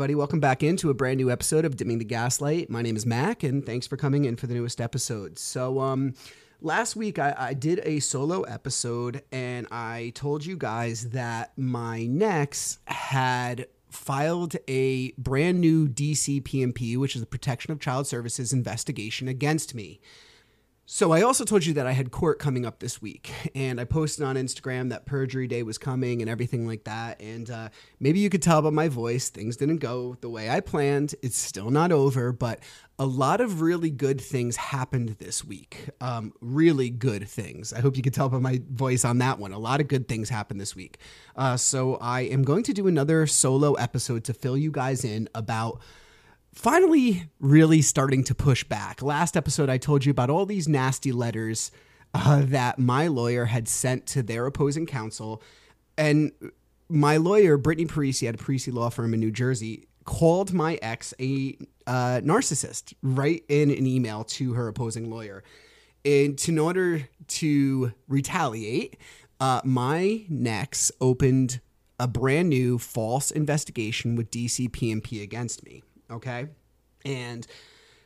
everybody. Welcome back into a brand new episode of Dimming the Gaslight. My name is Mac, and thanks for coming in for the newest episode. So, um, last week I, I did a solo episode, and I told you guys that my Nex had filed a brand new DCP&P, which is the Protection of Child Services investigation against me. So I also told you that I had court coming up this week, and I posted on Instagram that perjury day was coming and everything like that. And uh, maybe you could tell by my voice, things didn't go the way I planned. It's still not over, but a lot of really good things happened this week. Um, really good things. I hope you could tell by my voice on that one. A lot of good things happened this week. Uh, so I am going to do another solo episode to fill you guys in about finally really starting to push back. Last episode, I told you about all these nasty letters uh, that my lawyer had sent to their opposing counsel. And my lawyer, Brittany Parisi, at a Parisi law firm in New Jersey, called my ex a uh, narcissist right in an email to her opposing lawyer. And in order to retaliate, uh, my Nex opened a brand new false investigation with DCP&P against me. Okay. And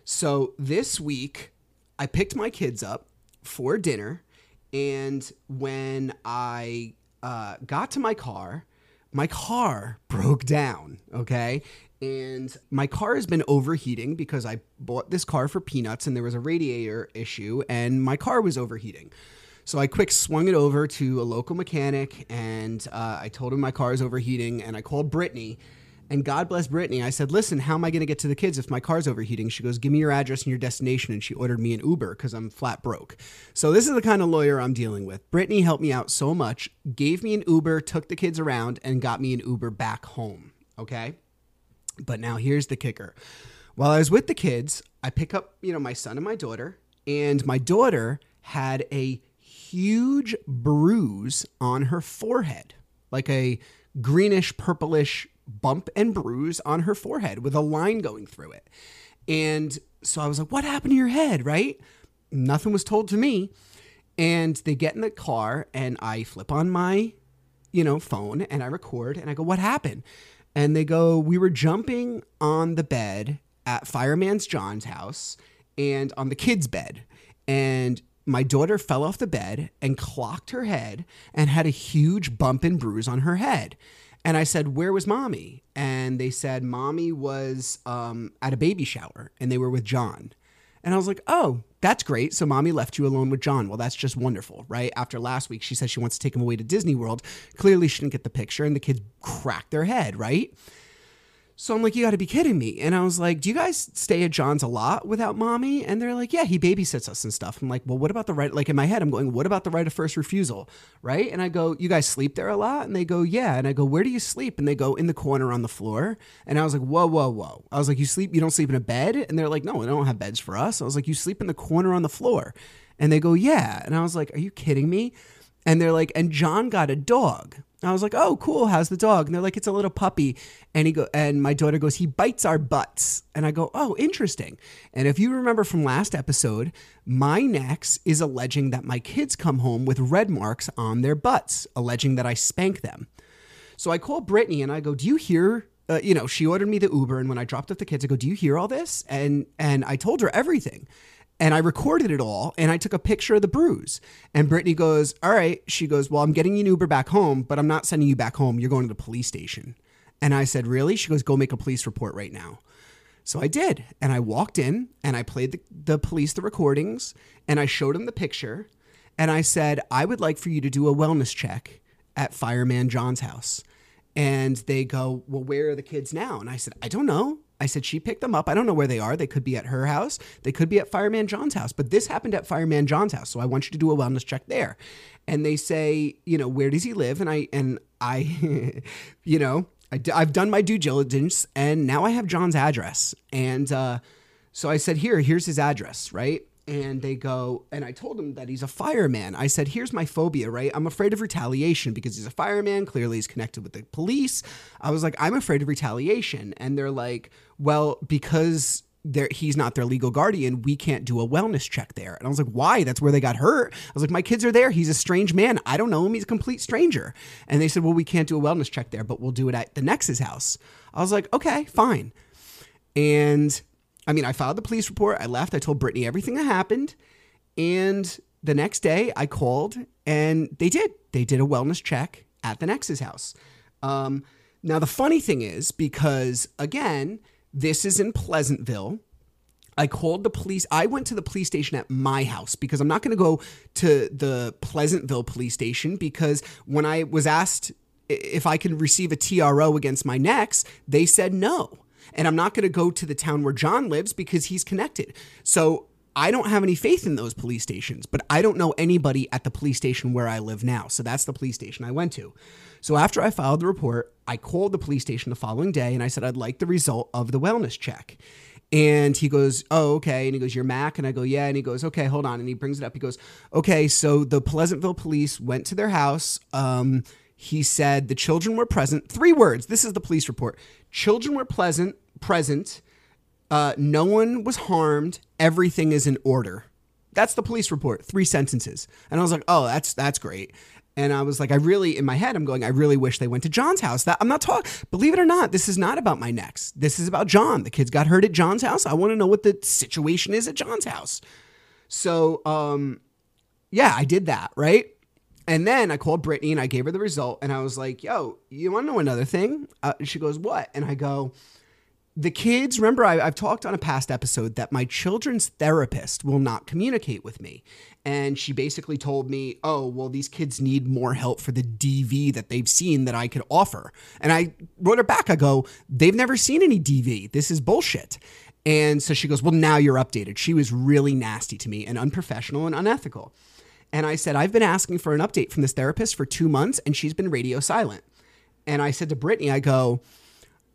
so this week, I picked my kids up for dinner. And when I uh, got to my car, my car broke down. Okay. And my car has been overheating because I bought this car for peanuts and there was a radiator issue and my car was overheating. So I quick swung it over to a local mechanic and uh, I told him my car is overheating and I called Brittany and God bless Brittany. I said, listen, how am I going to get to the kids if my car's overheating? She goes, give me your address and your destination. And she ordered me an Uber because I'm flat broke. So this is the kind of lawyer I'm dealing with. Brittany helped me out so much, gave me an Uber, took the kids around, and got me an Uber back home. Okay. But now here's the kicker. While I was with the kids, I pick up, you know, my son and my daughter, and my daughter had a huge bruise on her forehead, like a greenish, purplish bump and bruise on her forehead with a line going through it. And so I was like, What happened to your head? Right? Nothing was told to me. And they get in the car and I flip on my, you know, phone and I record and I go, What happened? And they go, We were jumping on the bed at Fireman's John's house and on the kids' bed. And my daughter fell off the bed and clocked her head and had a huge bump and bruise on her head. And I said, Where was mommy? And they said, Mommy was um, at a baby shower and they were with John. And I was like, Oh, that's great. So mommy left you alone with John. Well, that's just wonderful, right? After last week, she said she wants to take him away to Disney World. Clearly, she didn't get the picture, and the kids cracked their head, right? So I'm like, you got to be kidding me. And I was like, do you guys stay at John's a lot without mommy? And they're like, yeah, he babysits us and stuff. I'm like, well, what about the right? Like in my head, I'm going, what about the right of first refusal? Right. And I go, you guys sleep there a lot? And they go, yeah. And I go, where do you sleep? And they go, in the corner on the floor. And I was like, whoa, whoa, whoa. I was like, you sleep, you don't sleep in a bed? And they're like, no, we don't have beds for us. I was like, you sleep in the corner on the floor. And they go, yeah. And I was like, are you kidding me? And they're like, and John got a dog. And I was like, "Oh, cool. How's the dog?" And they're like, "It's a little puppy." And he go, and my daughter goes, "He bites our butts." And I go, "Oh, interesting." And if you remember from last episode, my Nex is alleging that my kids come home with red marks on their butts, alleging that I spank them. So I call Brittany and I go, "Do you hear?" Uh, you know, she ordered me the Uber, and when I dropped off the kids, I go, "Do you hear all this?" And and I told her everything and I recorded it all and I took a picture of the bruise. And Brittany goes, All right. She goes, Well, I'm getting you an Uber back home, but I'm not sending you back home. You're going to the police station. And I said, Really? She goes, Go make a police report right now. So I did. And I walked in and I played the, the police the recordings and I showed them the picture. And I said, I would like for you to do a wellness check at Fireman John's house. And they go, Well, where are the kids now? And I said, I don't know. I said, she picked them up. I don't know where they are. They could be at her house. They could be at Fireman John's house. But this happened at Fireman John's house. So I want you to do a wellness check there. And they say, you know, where does he live? And I, and I, you know, I, have done my due diligence and now I have John's address. And uh, so I said, here, here's his address, right? And they go and i told him that he's a fireman i said here's my phobia right i'm afraid of retaliation because he's a fireman clearly he's connected with the police i was like i'm afraid of retaliation and they're like well because he's not their legal guardian. We can't do a wellness check there. And I was like, why? That's where they got hurt. I was like, my kids are there. He's a strange man. I don't know him. He's a complete stranger. And they said, well, we can't do a wellness check there, but we'll do it at the Nex's house. I was like, okay, fine. And I mean, I filed the police report. I left. I told Brittany everything that happened. And the next day I called and they did. They did a wellness check at the Nex's house. Um, now, the funny thing is, because again, this is in Pleasantville. I called the police. I went to the police station at my house because I'm not going to go to the Pleasantville police station because when I was asked if I could receive a TRO against my Nex, they said no. And I'm not going to go to the town where John lives because he's connected. So I don't have any faith in those police stations, but I don't know anybody at the police station where I live now. So that's the police station I went to. So after I filed the report, I called the police station the following day and I said, I'd like the result of the wellness check. And he goes, Oh, okay. And he goes, You're Mac? And I go, Yeah. And he goes, Okay, hold on. And he brings it up. He goes, Okay, so the Pleasantville police went to their house. Um, he said the children were present. Three words. This is the police report. Children were pleasant, present. Uh, no one was harmed. Everything is in order. That's the police report. Three sentences. And I was like, oh, that's that's great. And I was like, I really, in my head, I'm going, I really wish they went to John's house. That I'm not talking. Believe it or not, this is not about my Nex. This is about John. The kids got hurt at John's house. I want to know what the situation is at John's house. So, um, yeah, I did that right. And then I called Brittany and I gave her the result. And I was like, Yo, you want to know another thing? Uh, she goes, What? And I go, the kids, remember, I, have talked on a past episode that my children's therapist will not communicate with me. And she basically told me, oh, well, these kids need more help for the DV that they've seen that I could offer. And I wrote her back. I go, they've never seen any DV. This is bullshit. And so she goes, well, now you're updated. She was really nasty to me and unprofessional and unethical. And I said, I've been asking for an update from this therapist for two months and she's been radio silent. And I said to Brittany, I go,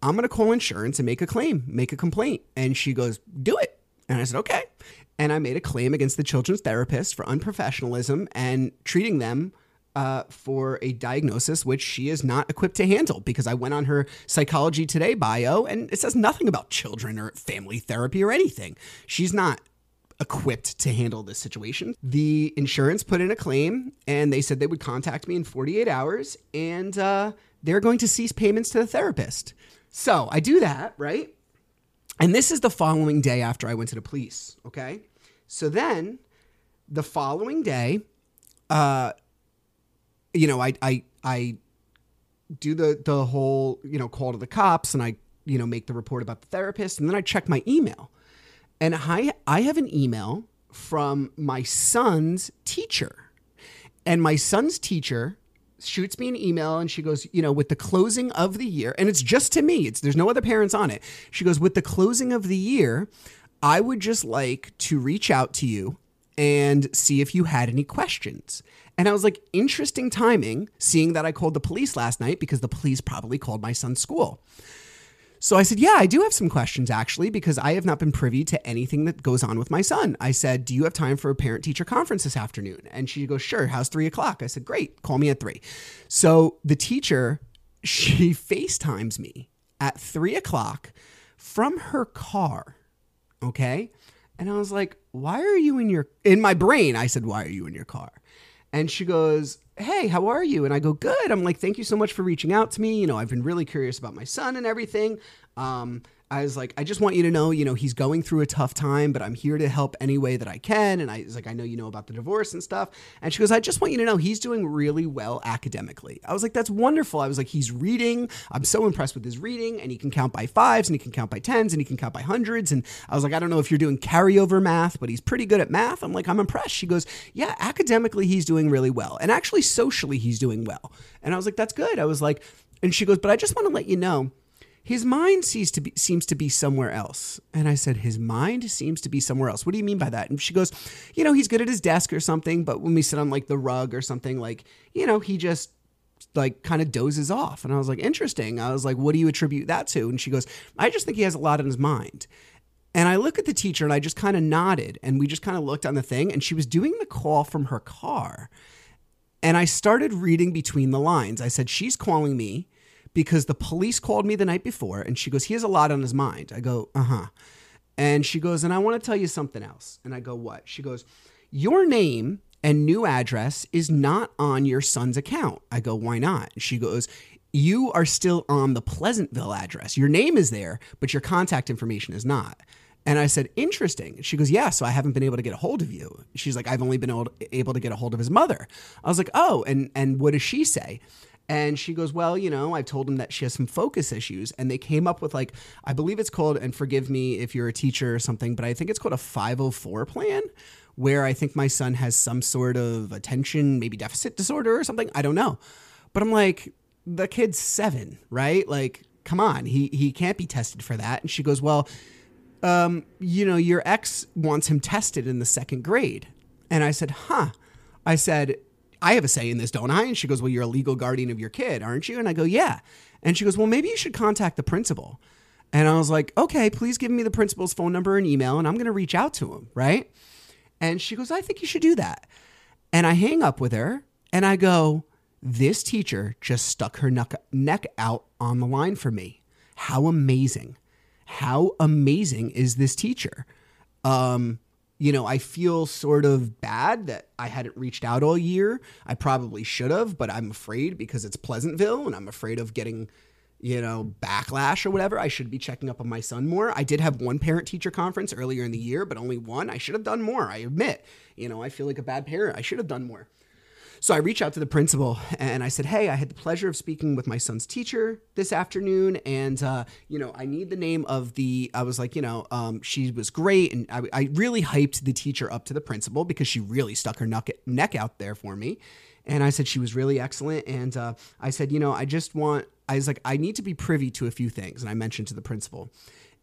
I'm going to call insurance and make a claim, make a complaint. And she goes, Do it. And I said, Okay. And I made a claim against the children's therapist for unprofessionalism and treating them uh, for a diagnosis which she is not equipped to handle because I went on her Psychology Today bio and it says nothing about children or family therapy or anything. She's not equipped to handle this situation. The insurance put in a claim and they said they would contact me in 48 hours and uh, they're going to cease payments to the therapist. So I do that, right? And this is the following day after I went to the police. Okay. So then the following day, uh, you know, I, I, I do the, the whole, you know, call to the cops and I, you know, make the report about the therapist. And then I check my email and I, I have an email from my son's teacher and my son's teacher shoots me an email and she goes, you know, with the closing of the year, and it's just to me, it's there's no other parents on it. She goes, with the closing of the year, I would just like to reach out to you and see if you had any questions. And I was like, interesting timing, seeing that I called the police last night because the police probably called my son's school. So I said, Yeah, I do have some questions actually, because I have not been privy to anything that goes on with my son. I said, Do you have time for a parent teacher conference this afternoon? And she goes, Sure. How's three o'clock? I said, Great. Call me at three. So the teacher, she FaceTimes me at three o'clock from her car. Okay. And I was like, Why are you in your, in my brain, I said, Why are you in your car? And she goes, Hey, how are you? And I go, Good. I'm like, Thank you so much for reaching out to me. You know, I've been really curious about my son and everything. Um, I was like, I just want you to know, you know, he's going through a tough time, but I'm here to help any way that I can. And I was like, I know you know about the divorce and stuff. And she goes, I just want you to know he's doing really well academically. I was like, that's wonderful. I was like, he's reading. I'm so impressed with his reading, and he can count by fives, and he can count by tens, and he can count by hundreds. And I was like, I don't know if you're doing carryover math, but he's pretty good at math. I'm like, I'm impressed. She goes, Yeah, academically, he's doing really well. And actually, socially, he's doing well. And I was like, That's good. I was like, and she goes, But I just want to let you know his mind seems to be seems to be somewhere else. And I said, his mind seems to be somewhere else. What do you mean by that? And she goes, you know, he's good at his desk or something, but when we sit on like the rug or something, like, you know, he just like kind of dozes off. And I was like, interesting. I was like, what do you attribute that to? And she goes, I just think he has a lot in his mind. And I look at the teacher and I just kind of nodded and we just kind of looked on the thing and she was doing the call from her car. And I started reading between the lines. I said, she's calling me because the police called me the night before and she goes, he has a lot on his mind. I go, uh huh. And she goes, And I want to tell you something else. And I go, What? She goes, Your name and new address is not on your son's account. I go, Why not? She goes, You are still on the Pleasantville address. Your name is there, but your contact information is not. And I said, interesting. She goes, yeah, so I haven't been able to get a hold of you. She's like, I've only been able to, able to get a hold of his mother. I was like, oh, and, and what does she say? And she goes, Well, you know, I've told him that she has some focus issues. And they came up with, like, I believe it's called, and forgive me if you're a teacher or something, but I think it's called a 504 plan, where I think my son has some sort of attention, maybe deficit disorder or something. I don't know. But I'm like, the kid's seven, right? Like, come on, he, he can't be tested for that. And she goes, Well, um, you know, your ex wants him tested in the second grade. And I said, Huh. I said, I have a say in this, don't I? And she goes, Well, you're a legal guardian of your kid, aren't you? And I go, Yeah. And she goes, Well, maybe you should contact the principal. And I was like, Okay, please give me the principal's phone number and email, and I'm going to reach out to him, right? And she goes, I think you should do that. And I hang up with her and I go, This teacher just stuck her neck out on the line for me. How amazing. How amazing is this teacher? Um, you know, I feel sort of bad that I hadn't reached out all year. I probably should have, but I'm afraid because it's Pleasantville and I'm afraid of getting, you know, backlash or whatever. I should be checking up on my son more. I did have one parent teacher conference earlier in the year, but only one. I should have done more. I admit, you know, I feel like a bad parent. I should have done more. So I reached out to the principal and I said, Hey, I had the pleasure of speaking with my son's teacher this afternoon. And, uh, you know, I need the name of the, I was like, you know, um, she was great. And I, I, really hyped the teacher up to the principal because she really stuck her neck, neck out there for me. And I said she was really excellent. And uh, I said, you know, I just want, I was like, I need to be privy to a few things. And I mentioned to the principal.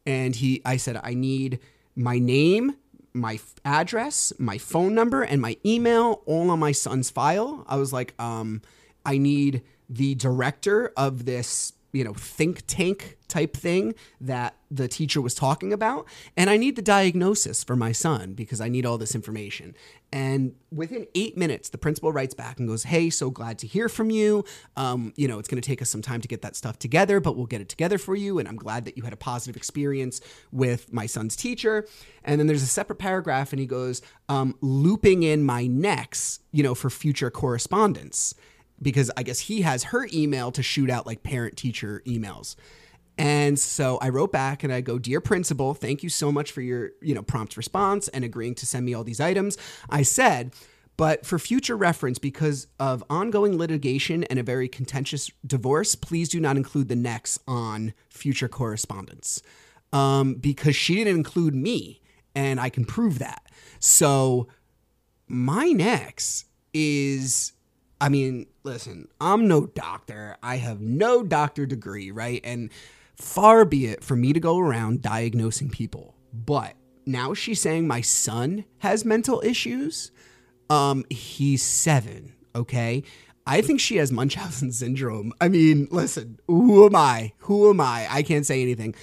And he, I said, I need my name my address, my phone number, and my email all on my son's file. I was like, um, I need the director of this you know think tank type thing that the teacher was talking about. And i need the diagnosis for my son because i need all this information. And within eight minutes the principal writes back and goes hey so glad to hear from you. Um, you know it's going to take us some time to get that stuff together but we'll get it together for you. And i'm glad that you had a positive experience with my son's teacher. And then there's a separate paragraph and he goes um, looping in my next you know for future correspondence because I guess he has her email to shoot out like parent teacher emails. And so I wrote back and I go, "Dear principal, thank you so much for your, you know, prompt response and agreeing to send me all these items." I said, "But for future reference because of ongoing litigation and a very contentious divorce, please do not include the next on future correspondence." Um, because she didn't include me and I can prove that. So my next is I mean, listen, I'm no doctor. I have no doctor degree, right? And far be it for me to go around diagnosing people. But now she's saying my son has mental issues. Um, he's seven, okay? I think she has Munchausen syndrome. I mean, listen, who am I? Who am I? I can't say anything.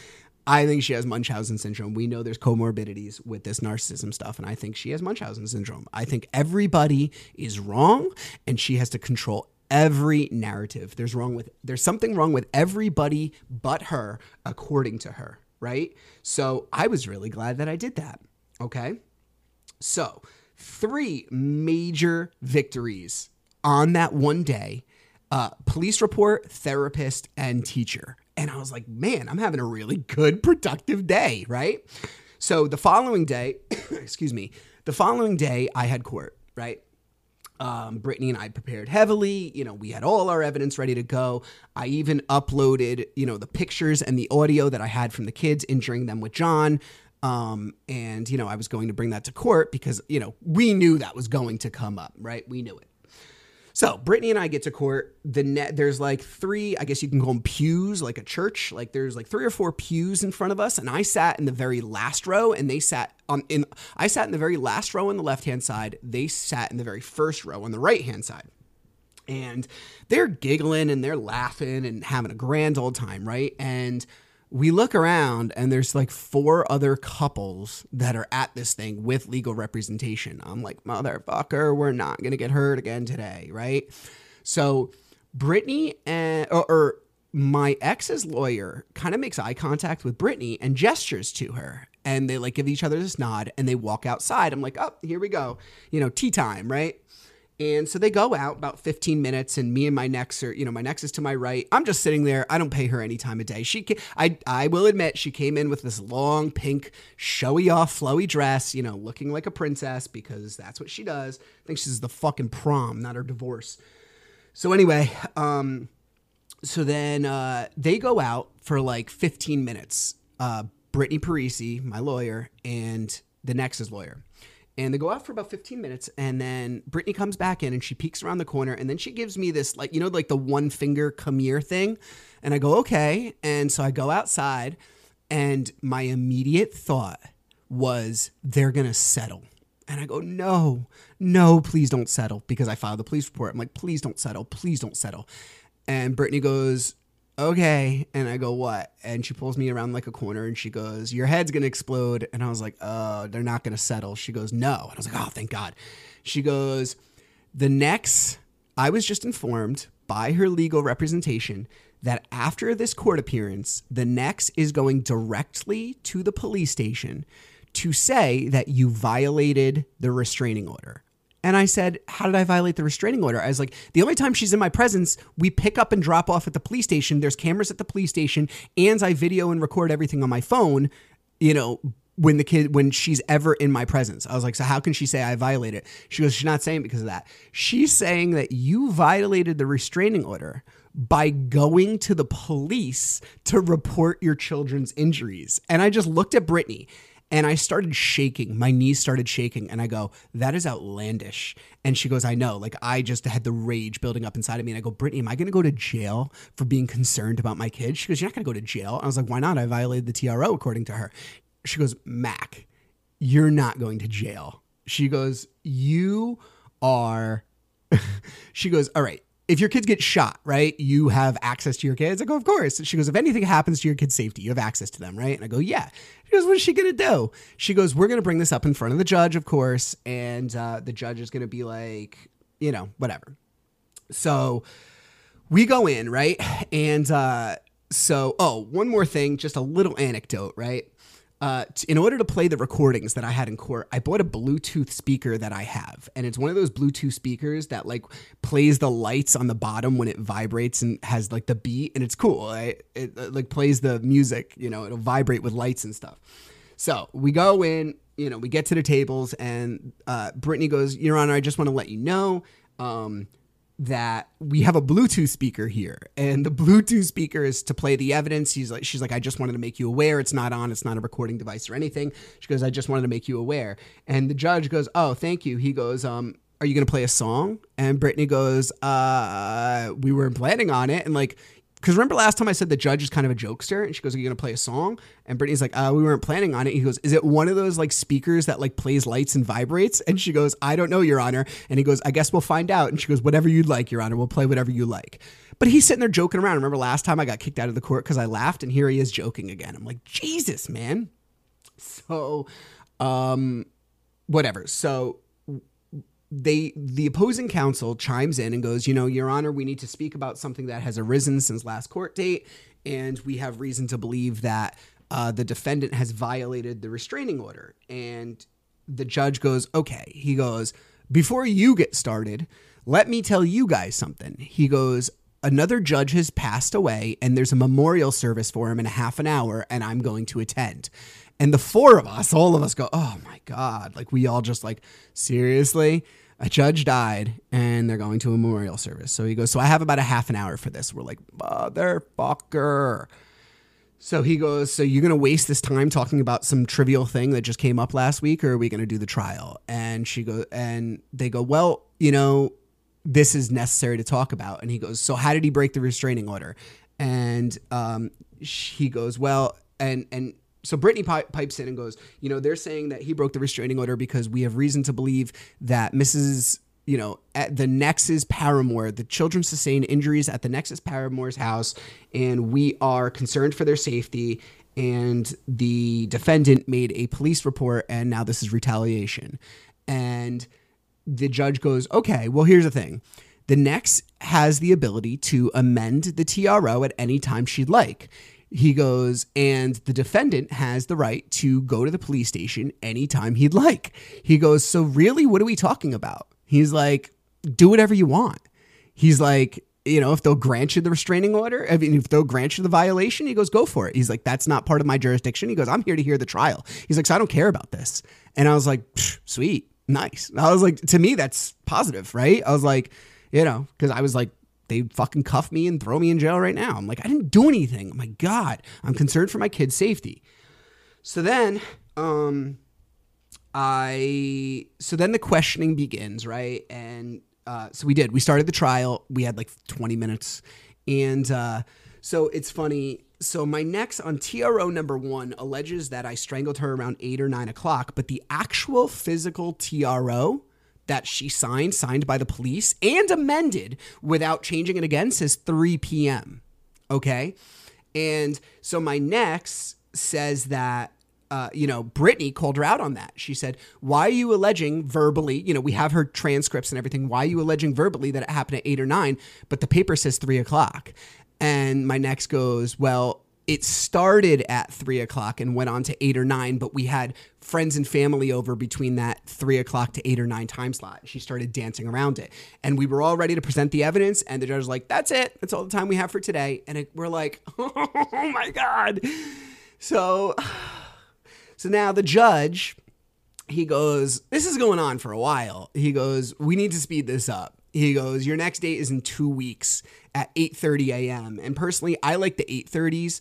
I think she has Munchausen syndrome. We know there's comorbidities with this narcissism stuff, and I think she has Munchausen syndrome. I think everybody is wrong, and she has to control every narrative. There's wrong with there's something wrong with everybody but her, according to her, right? So I was really glad that I did that. Okay. So three major victories on that one day. Uh, police report, therapist, and teacher. And I was like, man, I'm having a really good, productive day, right? So the following day, excuse me, the following day, I had court, right? Um, Brittany and I prepared heavily. You know, we had all our evidence ready to go. I even uploaded, you know, the pictures and the audio that I had from the kids injuring them with John. Um, and, you know, I was going to bring that to court because, you know, we knew that was going to come up, right? We knew it. So Brittany and I get to court. The net there's like three, I guess you can call them pews, like a church. Like there's like three or four pews in front of us, and I sat in the very last row, and they sat on in. I sat in the very last row on the left hand side. They sat in the very first row on the right hand side, and they're giggling and they're laughing and having a grand old time, right? And we look around and there's like four other couples that are at this thing with legal representation. I'm like, motherfucker, we're not gonna get hurt again today, right? So Brittany and or, or my ex's lawyer kind of makes eye contact with Brittany and gestures to her. and they like give each other this nod and they walk outside. I'm like, oh, here we go. You know, tea time, right? And so they go out about 15 minutes, and me and my next are, you know, my next is to my right. I'm just sitting there. I don't pay her any time of day. She, I, I will admit, she came in with this long, pink, showy off, flowy dress, you know, looking like a princess because that's what she does. I think she's the fucking prom, not her divorce. So anyway, um, so then uh, they go out for like 15 minutes. Uh, Brittany Parisi, my lawyer, and the Nex's lawyer and they go out for about 15 minutes and then brittany comes back in and she peeks around the corner and then she gives me this like you know like the one finger come here thing? And i go okay. And so i go outside and my immediate thought was they're gonna settle. And i go no no please don't settle because i filed the police report. I'm like please don't settle please don't settle. And brittany goes okay. And I go, what? And she pulls me around like a corner and she goes, your head's going to explode. And I was like, oh, they're not going to settle. She goes, no. And I was like, oh, thank God. She goes, the next, I was just informed by her legal representation that after this court appearance, the next is going directly to the police station to say that you violated the restraining order. And I said, How did I violate the restraining order? I was like, The only time she's in my presence, we pick up and drop off at the police station. There's cameras at the police station, and I video and record everything on my phone, you know, when the kid when she's ever in my presence. I was like, so how can she say I violated? It? She goes, she's not saying because of that. She's saying that you violated the restraining order by going to the police to report your children's injuries. And I just looked at Brittany and I started shaking. My knees started shaking. And I go, that is outlandish. And she goes, I know. Like, I just had the rage building up inside of me. And I go, Brittany, am I going to go to jail for being concerned about my kids? She goes, You're not going to go to jail. I was like, Why not? I violated the TRO, according to her. She goes, Mac, you're not going to jail. She goes, You are. she goes, All right, if your kids get shot, right, you have access to your kids. I go, of course. She goes, if anything happens to your kid's safety, you have access to them, right? And I go, yeah. She goes, what is she gonna do? She goes, we're gonna bring this up in front of the judge, of course, and uh, the judge is gonna be like, you know, whatever. So we go in, right, and uh, so oh, one more thing, just a little anecdote, right? Uh, in order to play the recordings that I had in court, I bought a Bluetooth speaker that I have, and it's one of those Bluetooth speakers that like plays the lights on the bottom when it vibrates and has like the beat, and it's cool. It, it uh, like plays the music, you know, it'll vibrate with lights and stuff. So we go in, you know, we get to the tables, and uh, Brittany goes, "Your Honor, I just want to let you know." Um, that we have a Bluetooth speaker here, and the Bluetooth speaker is to play the evidence. He's like, she's like, I just wanted to make you aware. It's not on. It's not a recording device or anything. She goes, I just wanted to make you aware. And the judge goes, Oh, thank you. He goes, Um, are you gonna play a song? And Brittany goes, Uh, we weren't planning on it. And like, because remember last time I said the judge is kind of a jokester, and she goes, "Are you gonna play a song?" And Brittany's like, uh, "We weren't planning on it." He goes, "Is it one of those like speakers that like plays lights and vibrates?" And she goes, "I don't know, Your Honor." And he goes, "I guess we'll find out." And she goes, "Whatever you'd like, Your Honor. We'll play whatever you like." But he's sitting there joking around. Remember last time I got kicked out of the court because I laughed, and here he is joking again. I'm like, Jesus, man. So, um, whatever. So they the opposing counsel chimes in and goes, you know, Your Honor, we need to speak about something that has arisen since last court date, and we have reason to believe that uh, the defendant has violated the restraining order. And the judge goes, okay. He goes, before you get started, let me tell you guys something. He goes, another judge has passed away, and there's a memorial service for him in a half an hour, and I'm going to attend. And the four of us, all of us go, oh my God. Like, we all just like, seriously? a judge died and they're going to a memorial service. So he goes, So I have about a half an hour for this. We're like, Motherfucker. So he goes, So you're going to waste this time talking about some trivial thing that just came up last week, or are we going to do the trial? And she goes, And they go, Well, you know, this is necessary to talk about. And he goes, So how did he break the restraining order? And um, he goes, Well, and, and, so Brittany pipes in and goes, you know, they're saying that he broke the restraining order because we have reason to believe that Mrs. You know, at the Nex's paramour, the children sustained injuries at the Nex's paramour's house, and we are concerned for their safety. And the defendant made a police report, and now this is retaliation. And the judge goes, okay, well, here's the thing. The Nex has the ability to amend the TRO at any time she'd like he goes, and the defendant has the right to go to the police station anytime he'd like. He goes, So, really, what are we talking about? He's like, Do whatever you want. He's like, you know, if they'll grant you the restraining order, I mean, if they'll grant you the violation, he goes, go for it. He's like, that's not part of my jurisdiction. He goes, I'm here to hear the trial. He's like, so I don't care about this. And I was like, sweet, nice. I was like, to me, that's positive, right? I was like, you know, because I was like, they fucking cuff me and throw me in jail right now. I'm like, I didn't do anything. Oh my God, I'm concerned for my kid's safety. So then, um, I, so then the questioning begins, right? And uh, so we did. We started the trial. We had like 20 minutes, and uh, so it's funny. So my next on TRO number one alleges that I strangled her around eight or nine o'clock, but the actual physical TRO that she signed, signed by the police and amended without changing it again, says 3 p.m. Okay, and so my next says that uh, you know, Brittany called her out on that. She said, Why are you alleging verbally? You know, we have her transcripts and everything. Why are you alleging verbally that it happened at eight or nine, but the paper says three o'clock? And my next goes, Well, it started at three o'clock and went on to eight or nine, but we had friends and family over between that three o'clock to eight or nine time slot. She started dancing around it. And we were all ready to present the evidence. And the judge was like, That's it. That's all the time we have for today. And it, we're like, Oh my God. So. So now the judge, he goes, This is going on for a while. He goes, We need to speed this up. He goes, Your next date is in two weeks at 8:30 a.m. And personally, I like the 8:30s.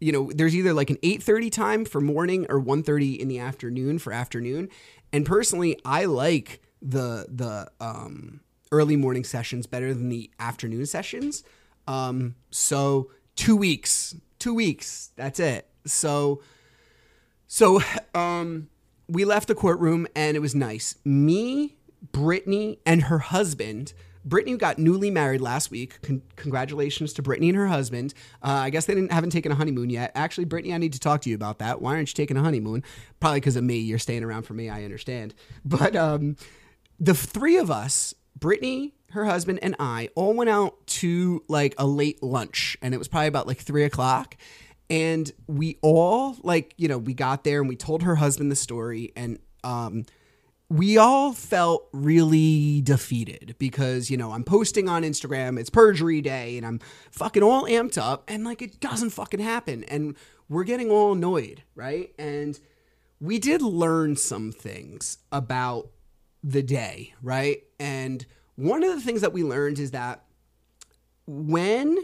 You know, there's either like an 8:30 time for morning or 1:30 in the afternoon for afternoon. And personally, I like the the um, early morning sessions better than the afternoon sessions. Um, so two weeks, two weeks. That's it. So so um, we left the courtroom and it was nice. Me, Brittany, and her husband. Brittany got newly married last week. Con- congratulations to Brittany and her husband. Uh, I guess they didn't haven't taken a honeymoon yet. Actually, Brittany, I need to talk to you about that. Why aren't you taking a honeymoon? Probably because of me. You're staying around for me. I understand. But um, the three of us, Brittany, her husband, and I, all went out to like a late lunch, and it was probably about like three o'clock and we all like you know we got there and we told her husband the story and um we all felt really defeated because you know I'm posting on Instagram it's perjury day and I'm fucking all amped up and like it doesn't fucking happen and we're getting all annoyed right and we did learn some things about the day right and one of the things that we learned is that when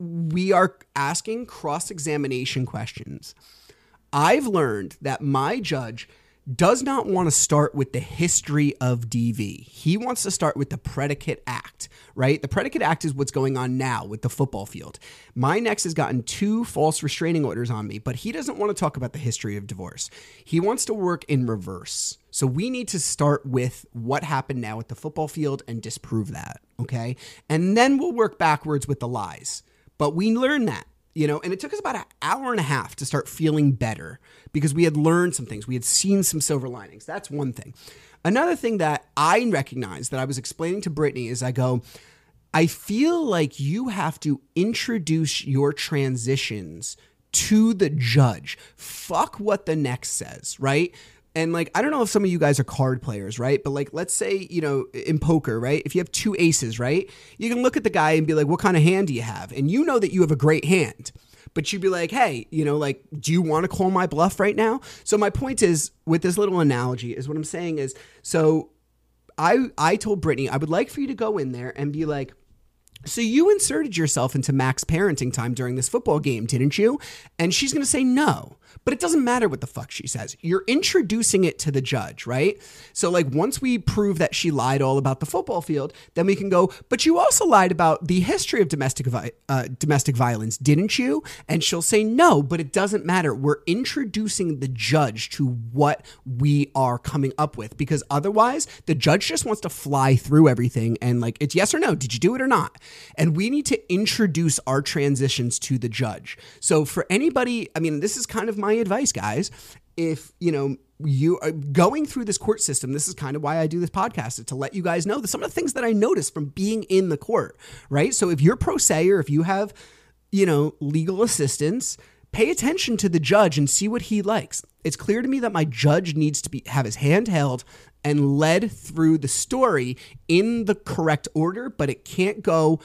we are asking cross examination questions. I've learned that my judge does not want to start with the history of DV. He wants to start with the predicate act, right? The predicate act is what's going on now with the football field. My next has gotten two false restraining orders on me, but he doesn't want to talk about the history of divorce. He wants to work in reverse. So we need to start with what happened now at the football field and disprove that, okay? And then we'll work backwards with the lies. But we learn that, you know, and it took us about an hour and a half to start feeling better because we had learned some things. We had seen some silver linings. That's one thing. Another thing that I recognized that I was explaining to Brittany is I go, I feel like you have to introduce your transitions to the judge. Fuck what the next says, right? And like, I don't know if some of you guys are card players, right? But like, let's say, you know, in poker, right? If you have two aces, right? You can look at the guy and be like, what kind of hand do you have? And you know that you have a great hand. But you'd be like, hey, you know, like, do you want to call my bluff right now? So my point is, with this little analogy, is what I'm saying is, so I I told Brittany I would like for you to go in there and be like, so you inserted yourself into Mac's parenting time during this football game, didn't you? And she's going to say no. But it doesn't matter what the fuck she says. You're introducing it to the judge, right? So, like, once we prove that she lied all about the football field, then we can go, but you also lied about the history of domestic, vi- uh, domestic violence, didn't you? And she'll say no, but it doesn't matter. We're introducing the judge to what we are coming up with because otherwise, the judge just wants to fly through everything and, like, it's yes or no. Did you do it or not? And we need to introduce our transitions to the judge. So, for anybody, I mean, this is kind of my advice, guys. If, you know, you are going through this court system, this is kind of why I do this podcast, is to let you guys know that some of the things that I noticed from being in the court, right? So if you're pro se or if you have you know, legal assistance, pay attention to the judge and see what he likes. It's clear to me that my judge needs to be have his hand held and led through the story in the correct order, but it can't go,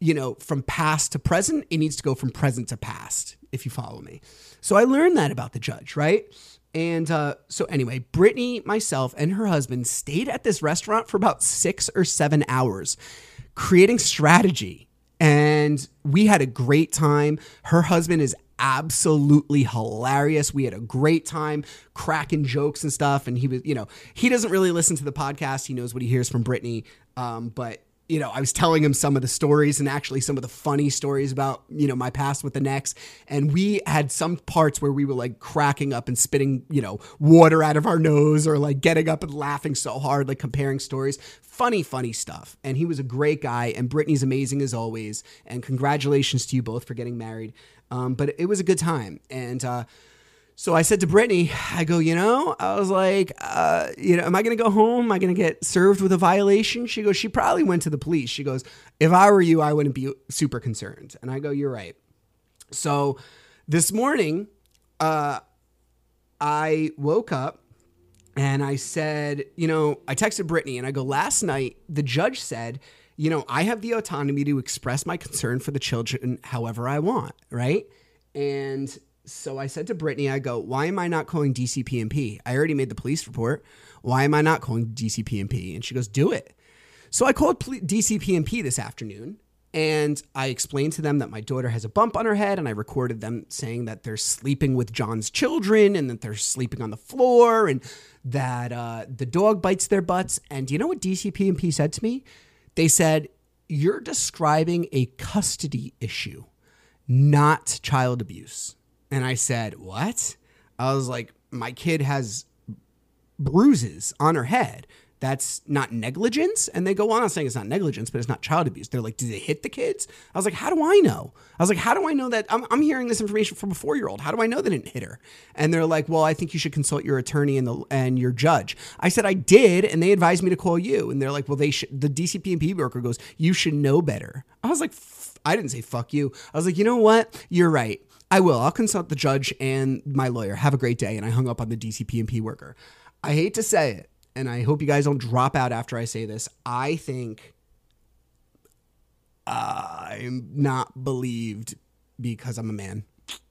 you know, from past to present. It needs to go from present to past, if you follow me. So I learned that about the judge, right? And uh, so, anyway, Brittany, myself, and her husband stayed at this restaurant for about six or seven hours, creating strategy. And we had a great time. Her husband is absolutely hilarious. We had a great time cracking jokes and stuff. And he was, you know, he doesn't really listen to the podcast. He knows what he hears from Brittany. Um, but you know, I was telling him some of the stories and actually some of the funny stories about, you know, my past with the Nex. And we had some parts where we were like cracking up and spitting, you know, water out of our nose or like getting up and laughing so hard, like comparing stories. Funny, funny stuff. And he was a great guy. And Brittany's amazing as always. And congratulations to you both for getting married. Um, but it was a good time. And, uh, so I said to Brittany, I go, you know, I was like, uh, you know, am I going to go home? Am I going to get served with a violation? She goes, she probably went to the police. She goes, if I were you, I wouldn't be super concerned. And I go, you're right. So this morning, uh, I woke up and I said, you know, I texted Brittany and I go, last night, the judge said, you know, I have the autonomy to express my concern for the children however I want, right? And so I said to Brittany, I go, why am I not calling DCP&P? I already made the police report. Why am I not calling DCP&P? And she goes, do it. So I called DCP&P this afternoon and I explained to them that my daughter has a bump on her head and I recorded them saying that they're sleeping with John's children and that they're sleeping on the floor and that uh, the dog bites their butts. And do you know what DCP&P said to me? They said, you're describing a custody issue, not child abuse. And I said, What? I was like, My kid has bruises on her head. That's not negligence. And they go on saying it's not negligence, but it's not child abuse. They're like, Did they hit the kids? I was like, How do I know? I was like, How do I know that? I'm, I'm hearing this information from a four year old. How do I know they didn't hit her? And they're like, Well, I think you should consult your attorney and, the, and your judge. I said, I did. And they advised me to call you. And they're like, Well, they should. The DCP&P worker goes, You should know better. I was like, I didn't say fuck you. I was like, You know what? You're right. I will. I'll consult the judge and my lawyer. Have a great day. And I hung up on the DCP&P worker. I hate to say it, and I hope you guys don't drop out after I say this. I think I'm not believed because I'm a man.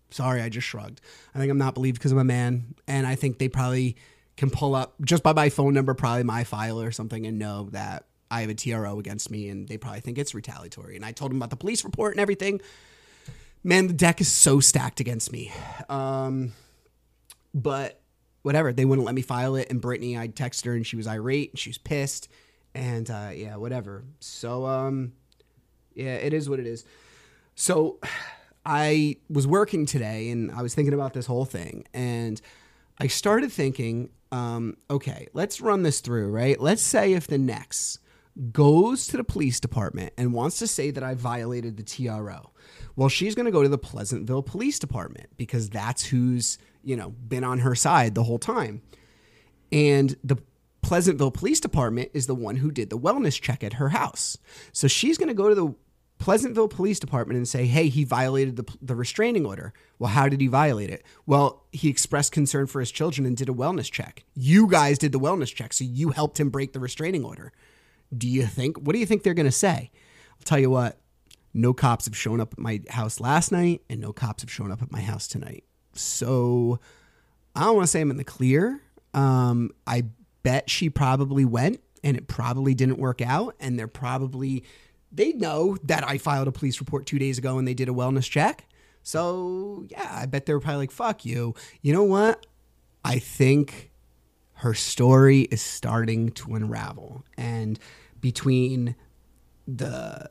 Sorry, I just shrugged. I think I'm not believed because I'm a man. And I think they probably can pull up just by my phone number, probably my file or something, and know that I have a TRO against me. And they probably think it's retaliatory. And I told them about the police report and everything man, the deck is so stacked against me. Um, but whatever, they wouldn't let me file it. And Brittany, I texted her and she was irate and she was pissed. And uh, yeah, whatever. So um, yeah, it is what it is. So I was working today and I was thinking about this whole thing. And I started thinking, um, okay, let's run this through, right? Let's say if the next goes to the police department and wants to say that I violated the TRO. Well, she's going to go to the Pleasantville Police Department because that's who's, you know, been on her side the whole time. And the Pleasantville Police Department is the one who did the wellness check at her house. So she's going to go to the Pleasantville Police Department and say, hey, he violated the, the restraining order. Well, how did he violate it? Well, he expressed concern for his children and did a wellness check. You guys did the wellness check, so you helped him break the restraining order. Do you think, what do you think they're going to say? I'll tell you what, no cops have shown up at my house last night, and no cops have shown up at my house tonight. So I don't want to say I'm in the clear. Um, I bet she probably went and it probably didn't work out. And they're probably, they know that I filed a police report two days ago and they did a wellness check. So yeah, I bet they were probably like, fuck you. You know what? I think her story is starting to unravel. And between the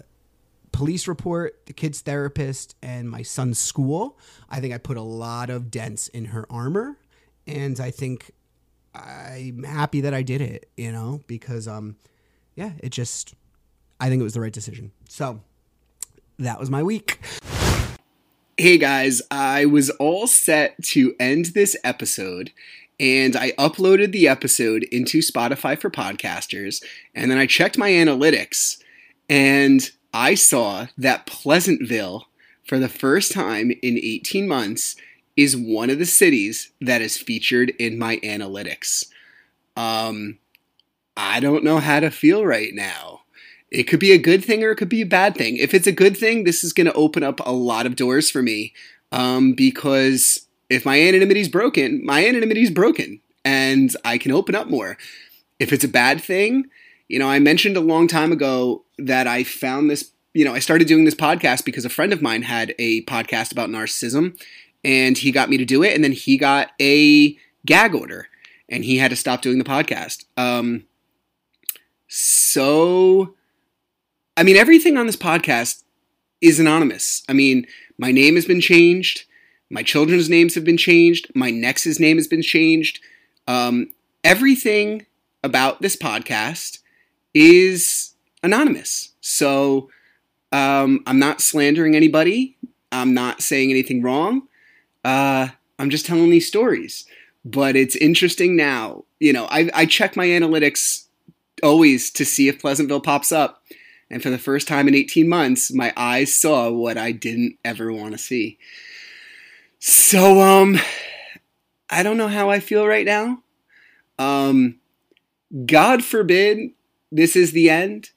police report, the kid's therapist, and my son's school, I think I put a lot of dents in her armor. And I think I'm happy that I did it, you know, because, um, yeah, it just, I think it was the right decision. So that was my week. Hey guys, I was all set to end this episode and I uploaded the episode into Spotify for podcasters and then I checked my analytics and I saw that Pleasantville for the first time in 18 months, is one of the cities that is featured in my analytics. Um, I don't know how to feel right now. It could be a good thing or it could be a bad thing. If it's a good thing, this is going to open up a lot of doors for me um, because if my anonymity is broken, my anonymity is broken and I can open up more. If it's a bad thing, you know, I mentioned a long time ago that I found this, you know, I started doing this podcast because a friend of mine had a podcast about narcissism and he got me to do it and then he got a gag order and he had to stop doing the podcast. Um, so, I mean, everything on this podcast is anonymous. I mean, my name has been changed. My children's names have been changed. My Nex's name has been changed. Um, everything about this podcast is anonymous. So um, I'm not slandering anybody. I'm not saying anything wrong. Uh, I'm just telling these stories. But it's interesting now. You know, I, I check my analytics always to see if Pleasantville pops up. And for the first time in 18 months, my eyes saw what I didn't ever want to see. So, um, I don't know how I feel right now. Um, God forbid this is the end.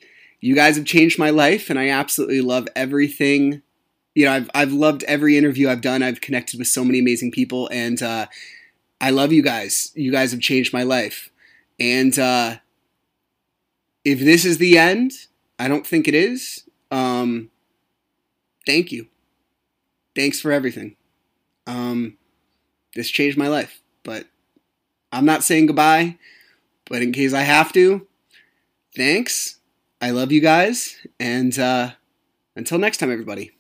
You guys have changed my life, and I absolutely love everything. You know, I've I've loved every interview I've done. I've connected with so many amazing people, and uh, I love you guys. You guys have changed my life, and uh, if this is the end, I don't think it is. Um, thank you. Thanks for everything. Um, this changed my life, but I'm not saying goodbye. But in case I have to, thanks. I love you guys. And uh, until next time, everybody.